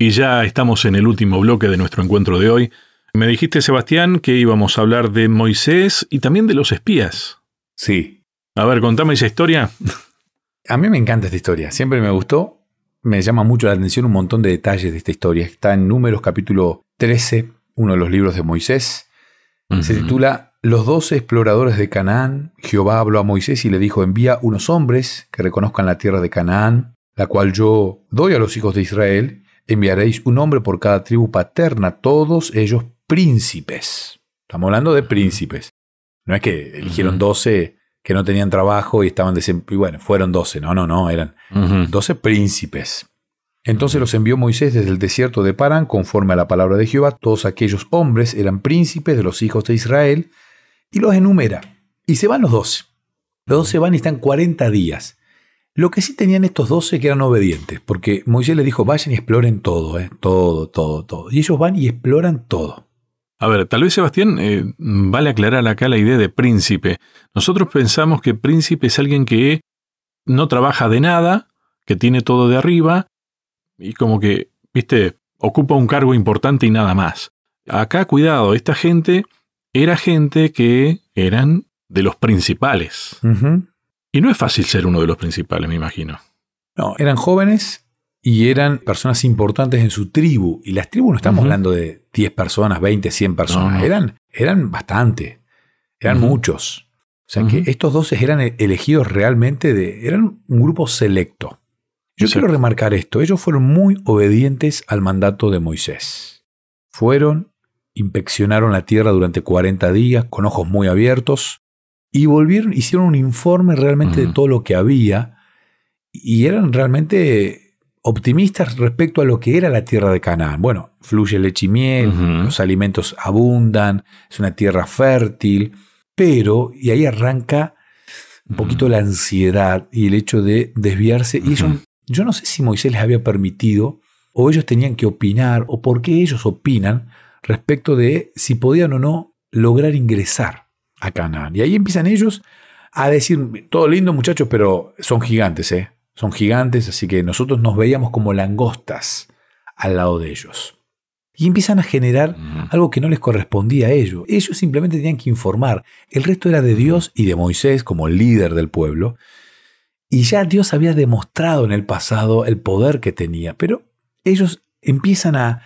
Y ya estamos en el último bloque de nuestro encuentro de hoy. Me dijiste, Sebastián, que íbamos a hablar de Moisés y también de los espías. Sí. A ver, contame esa historia. A mí me encanta esta historia, siempre me gustó. Me llama mucho la atención un montón de detalles de esta historia. Está en Números capítulo 13, uno de los libros de Moisés. Se titula Los doce exploradores de Canaán. Jehová habló a Moisés y le dijo, envía unos hombres que reconozcan la tierra de Canaán, la cual yo doy a los hijos de Israel. Enviaréis un hombre por cada tribu paterna, todos ellos príncipes. Estamos hablando de príncipes. No es que eligieron doce que no tenían trabajo y estaban y bueno, fueron doce. No, no, no, eran doce príncipes. Entonces los envió Moisés desde el desierto de Parán, conforme a la palabra de Jehová. Todos aquellos hombres eran príncipes de los hijos de Israel, y los enumera. Y se van los doce. Los doce van y están 40 días. Lo que sí tenían estos doce que eran obedientes, porque Moisés les dijo, vayan y exploren todo, eh, todo, todo, todo. Y ellos van y exploran todo. A ver, tal vez Sebastián, eh, vale aclarar acá la idea de príncipe. Nosotros pensamos que príncipe es alguien que no trabaja de nada, que tiene todo de arriba, y como que, viste, ocupa un cargo importante y nada más. Acá, cuidado, esta gente era gente que eran de los principales. Y no es fácil ser uno de los principales, me imagino. No, eran jóvenes y eran personas importantes en su tribu. Y las tribus no estamos hablando de 10 personas, 20, 100 personas. Eran, eran bastante. Eran muchos. O sea que estos doce eran elegidos realmente de. eran un grupo selecto. Yo quiero remarcar esto. Ellos fueron muy obedientes al mandato de Moisés. Fueron, inspeccionaron la tierra durante 40 días con ojos muy abiertos y volvieron, hicieron un informe realmente de todo lo que había y eran realmente optimistas respecto a lo que era la tierra de Canaán. Bueno, fluye leche y miel, los alimentos abundan, es una tierra fértil, pero, y ahí arranca un poquito la ansiedad y el hecho de desviarse. Y ellos yo no sé si Moisés les había permitido o ellos tenían que opinar o por qué ellos opinan respecto de si podían o no lograr ingresar a Canaán. Y ahí empiezan ellos a decir, todo lindo muchachos, pero son gigantes, ¿eh? Son gigantes, así que nosotros nos veíamos como langostas al lado de ellos. Y empiezan a generar algo que no les correspondía a ellos. Ellos simplemente tenían que informar. El resto era de Dios y de Moisés como líder del pueblo. Y ya Dios había demostrado en el pasado el poder que tenía, pero ellos empiezan a,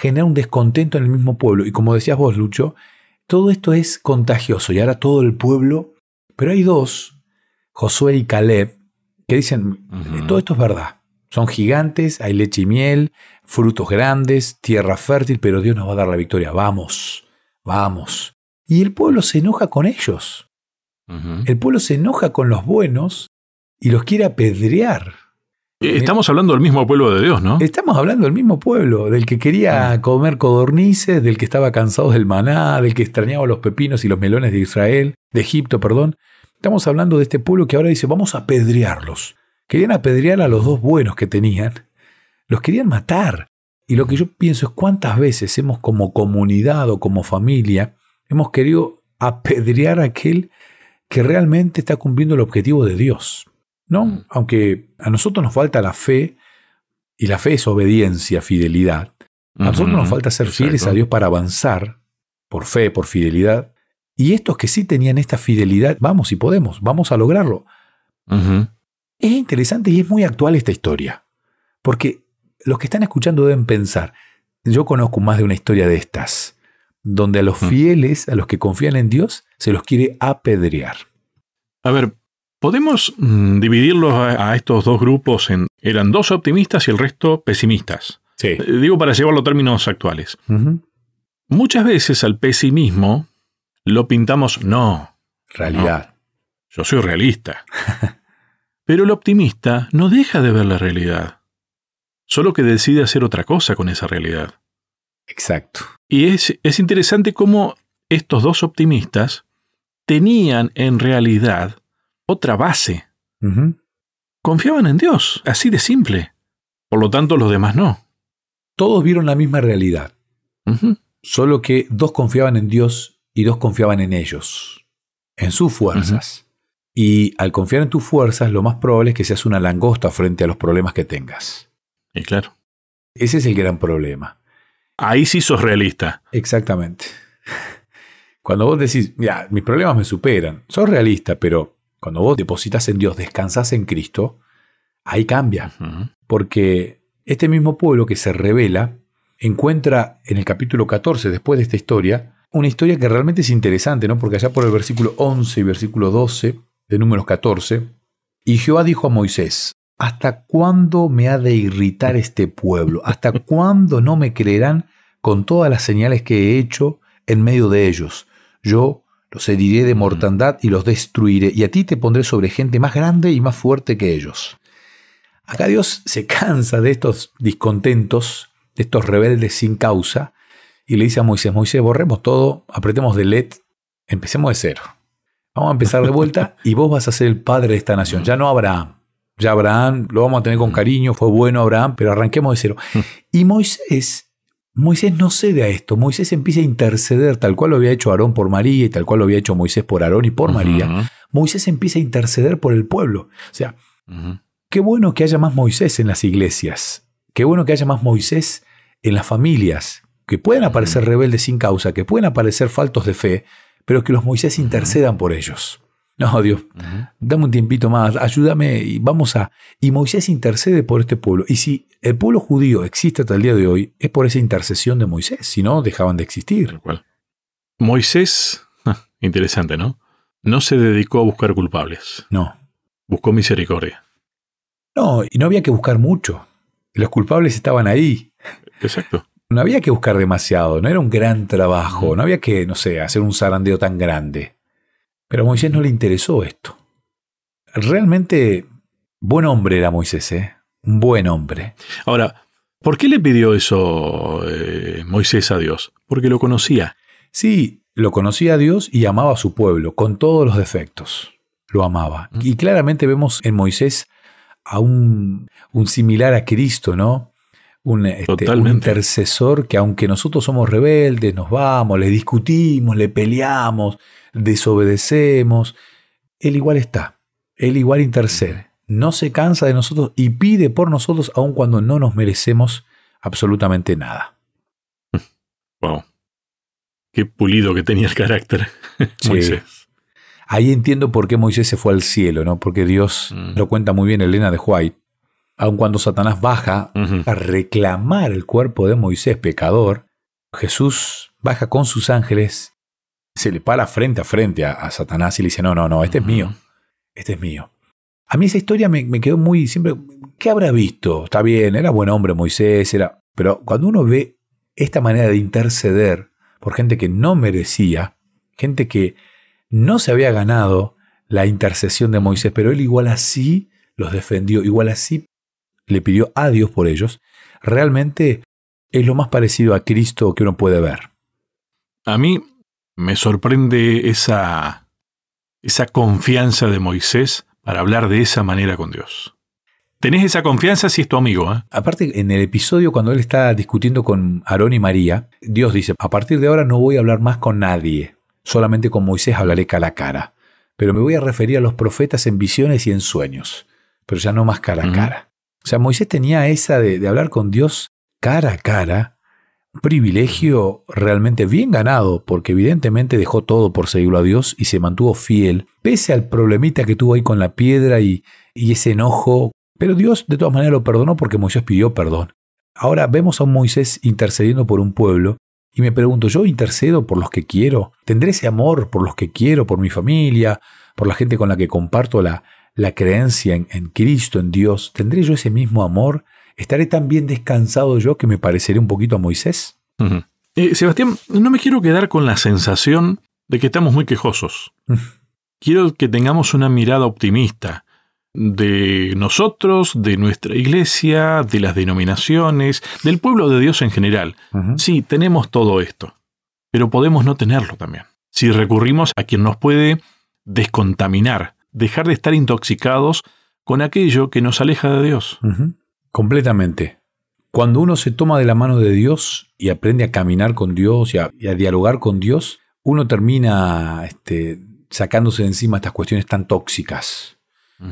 generar un descontento en el mismo pueblo. Y como decías vos, Lucho, todo esto es contagioso y ahora todo el pueblo, pero hay dos, Josué y Caleb, que dicen, todo esto es verdad. Son gigantes, hay leche y miel, frutos grandes, tierra fértil, pero Dios nos va a dar la victoria. Vamos, vamos. Y el pueblo se enoja con ellos. El pueblo se enoja con los buenos y los quiere apedrear. Eh, estamos hablando del mismo pueblo de Dios, ¿no? Estamos hablando del mismo pueblo, del que quería ah. comer codornices, del que estaba cansado del maná, del que extrañaba los pepinos y los melones de Israel, de Egipto, perdón. Estamos hablando de este pueblo que ahora dice, vamos a apedrearlos. Querían apedrear a los dos buenos que tenían. Los querían matar. Y lo que yo pienso es cuántas veces hemos como comunidad o como familia, hemos querido apedrear a aquel que realmente está cumpliendo el objetivo de Dios. ¿No? Mm. Aunque a nosotros nos falta la fe, y la fe es obediencia, fidelidad. A nosotros nos falta ser fieles a Dios para avanzar, por fe, por fidelidad. Y estos que sí tenían esta fidelidad, vamos y podemos, vamos a lograrlo. Es interesante y es muy actual esta historia, porque los que están escuchando deben pensar, yo conozco más de una historia de estas, donde a los fieles, a los que confían en Dios, se los quiere apedrear. A ver, Podemos mm, dividirlos a, estos dos grupos en... Eran dos optimistas y el resto pesimistas. Sí. Eh, digo para llevarlo a términos actuales. Muchas veces al pesimismo lo pintamos no. Realidad. yo soy realista. Pero el optimista no deja de ver la realidad. Solo que decide hacer otra cosa con esa realidad. Exacto. Y es, es interesante cómo estos dos optimistas tenían en realidad otra base. Confiaban en Dios, así de simple. Por lo tanto, los demás no. Todos vieron la misma realidad. Solo que dos confiaban en Dios y dos confiaban en ellos, en sus fuerzas. Y al confiar en tus fuerzas, lo más probable es que seas una langosta frente a los problemas que tengas. Y claro. Ese es el gran problema. Ahí sí sos realista. Exactamente. Cuando vos decís, mira, mis problemas me superan, sos realista, pero cuando vos depositas en Dios, descansás en Cristo, ahí cambia. Porque este mismo pueblo que se revela encuentra en el capítulo 14, después de esta historia, una historia que realmente es interesante, ¿no? Porque allá por el versículo 11 y versículo 12 de números 14, y Jehová dijo a Moisés, ¿hasta cuándo me ha de irritar este pueblo? ¿Hasta cuándo no me creerán con todas las señales que he hecho en medio de ellos? Yo los heriré de mortandad y los destruiré, y a ti te pondré sobre gente más grande y más fuerte que ellos. Acá Dios se cansa de estos discontentos, de estos rebeldes sin causa, y le dice a Moisés, Moisés, borremos todo, apretemos de LED, empecemos de cero. Vamos a empezar de vuelta y vos vas a ser el padre de esta nación, ya no Abraham. Ya Abraham lo vamos a tener con cariño, fue bueno Abraham, pero arranquemos de cero. Y Moisés, Moisés no cede a esto, Moisés empieza a interceder, tal cual lo había hecho Aarón por María y tal cual lo había hecho Moisés por Aarón y por María. Moisés empieza a interceder por el pueblo. O sea, qué bueno que haya más Moisés en las iglesias, qué bueno que haya más Moisés en las familias, que pueden aparecer rebeldes sin causa, que pueden aparecer faltos de fe, pero que los Moisés intercedan por ellos. No, Dios, dame un tiempito más, ayúdame y vamos a... Y Moisés intercede por este pueblo. Y si el pueblo judío existe hasta el día de hoy, es por esa intercesión de Moisés, si no, dejaban de existir. Moisés, interesante, ¿no? No se dedicó a buscar culpables. No. Buscó misericordia. No, y no había que buscar mucho. Los culpables estaban ahí. Exacto. No había que buscar demasiado, no era un gran trabajo, no había que, no sé, hacer un zarandeo tan grande. Pero a Moisés no le interesó esto. Realmente, buen hombre era Moisés, ¿eh? Un buen hombre. Ahora, ¿por qué le pidió eso eh, Moisés a Dios? Porque lo conocía. Sí, lo conocía a Dios y amaba a su pueblo, con todos los defectos. Lo amaba. Y claramente vemos en Moisés a un, un similar a Cristo, ¿no? Este, un, intercesor que aunque nosotros somos rebeldes, nos vamos, le discutimos, le peleamos, desobedecemos, Él igual está, Él igual intercede, no se cansa de nosotros y pide por nosotros aun cuando no nos merecemos absolutamente nada. Wow. Qué pulido que tenía el carácter Moisés. Ahí entiendo por qué Moisés se fue al cielo, ¿no? Porque Dios mm. lo cuenta muy bien Elena de White aun cuando Satanás baja a reclamar el cuerpo de Moisés pecador, Jesús baja con sus ángeles, se le para frente a frente a, Satanás y le dice, no, no, no, este es mío, este es mío. A mí esa historia me, me, quedó muy siempre, ¿qué habrá visto? Está bien, era buen hombre Moisés, era... Pero cuando uno ve esta manera de interceder por gente que no merecía, gente que no se había ganado la intercesión de Moisés, pero él igual así los defendió, igual así le pidió a Dios por ellos, realmente es lo más parecido a Cristo que uno puede ver. A mí me sorprende esa, esa confianza de Moisés para hablar de esa manera con Dios. Tenés esa confianza si es tu amigo. ¿eh? Aparte, en el episodio cuando él está discutiendo con Aarón y María, Dios dice, a partir de ahora no voy a hablar más con nadie, solamente con Moisés hablaré cara a cara, pero me voy a referir a los profetas en visiones y en sueños, pero ya no más cara a cara. O sea, Moisés tenía esa de, hablar con Dios cara a cara, privilegio realmente bien ganado, porque evidentemente dejó todo por seguirlo a Dios y se mantuvo fiel, pese al problemita que tuvo ahí con la piedra y, ese enojo. Pero Dios de todas maneras lo perdonó porque Moisés pidió perdón. Ahora vemos a un Moisés intercediendo por un pueblo y me pregunto, ¿yo intercedo por los que quiero? ¿Tendré ese amor por los que quiero, por mi familia, por la gente con la que comparto la, la creencia en, Cristo, en Dios, ¿tendré yo ese mismo amor? ¿Estaré tan bien descansado yo que me pareceré un poquito a Moisés? Eh, Sebastián, no me quiero quedar con la sensación de que estamos muy quejosos. quiero que tengamos una mirada optimista de nosotros, de nuestra iglesia, de las denominaciones, del pueblo de Dios en general. Sí, tenemos todo esto, pero podemos no tenerlo también. Si recurrimos a quien nos puede descontaminar dejar de estar intoxicados con aquello que nos aleja de Dios. Completamente. Cuando uno se toma de la mano de Dios y aprende a caminar con Dios y a, dialogar con Dios, uno termina este, sacándose de encima estas cuestiones tan tóxicas.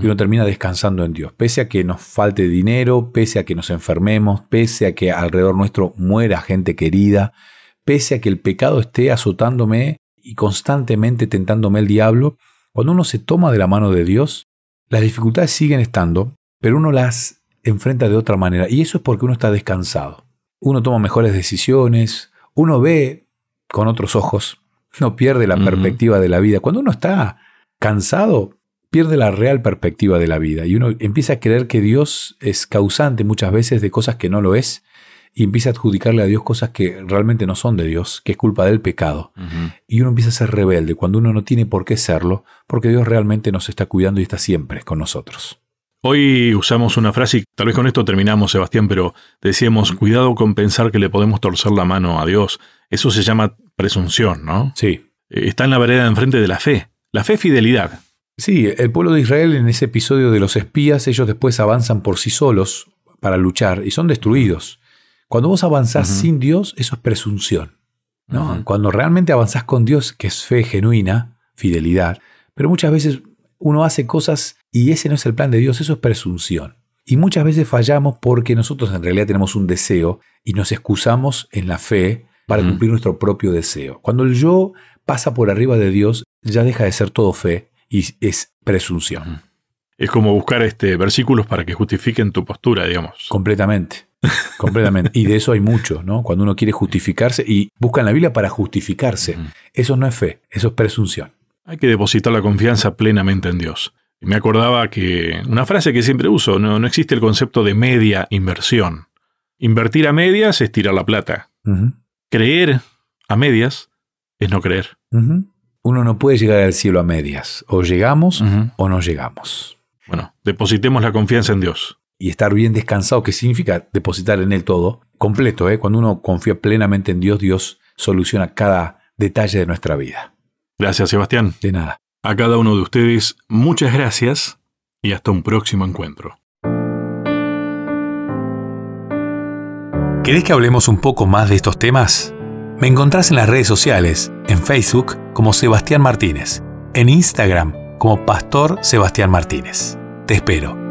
Y uno termina descansando en Dios. Pese a que nos falte dinero, pese a que nos enfermemos, pese a que alrededor nuestro muera gente querida, pese a que el pecado esté azotándome y constantemente tentándome el diablo, cuando uno se toma de la mano de Dios, las dificultades siguen estando, pero uno las enfrenta de otra manera. Y eso es porque uno está descansado. Uno toma mejores decisiones, uno ve con otros ojos, no pierde la perspectiva de la vida. Cuando uno está cansado, pierde la real perspectiva de la vida y uno empieza a creer que Dios es causante muchas veces de cosas que no lo es y empieza a adjudicarle a Dios cosas que realmente no son de Dios, que es culpa del pecado. Y uno empieza a ser rebelde cuando uno no tiene por qué serlo, porque Dios realmente nos está cuidando y está siempre con nosotros. Hoy usamos una frase y tal vez con esto terminamos, Sebastián, pero decíamos, cuidado con pensar que le podemos torcer la mano a Dios. Eso se llama presunción, ¿no? Sí. Eh, está en la vereda enfrente de la fe. La fe es fidelidad. Sí, el pueblo de Israel en ese episodio de los espías, ellos después avanzan por sí solos para luchar y son destruidos. Cuando vos avanzás sin Dios, eso es presunción. ¿no? Cuando realmente avanzás con Dios, que es fe genuina, fidelidad, pero muchas veces uno hace cosas y ese no es el plan de Dios, eso es presunción. Y muchas veces fallamos porque nosotros en realidad tenemos un deseo y nos excusamos en la fe para cumplir nuestro propio deseo. Cuando el yo pasa por arriba de Dios, ya deja de ser todo fe y es presunción. Es como buscar este, versículos para que justifiquen tu postura, digamos. Completamente. Completamente. Y de eso hay mucho, ¿no? Cuando uno quiere justificarse y busca en la Biblia para justificarse. Eso no es fe, eso es presunción. Hay que depositar la confianza plenamente en Dios. Y me acordaba que una frase que siempre uso, no, no existe el concepto de media inversión. Invertir a medias es tirar la plata. Creer a medias es no creer uno no puede llegar al cielo a medias. O llegamos o no llegamos. Bueno, depositemos la confianza en Dios. Y estar bien descansado, que significa depositar en Él todo, completo. ¿eh? Cuando uno confía plenamente en Dios, Dios soluciona cada detalle de nuestra vida. Gracias, Sebastián. De nada. A cada uno de ustedes, muchas gracias y hasta un próximo encuentro. ¿Querés que hablemos un poco más de estos temas? Me encontrás en las redes sociales, en Facebook como Sebastián Martínez, en Instagram como Pastor Sebastián Martínez. Te espero.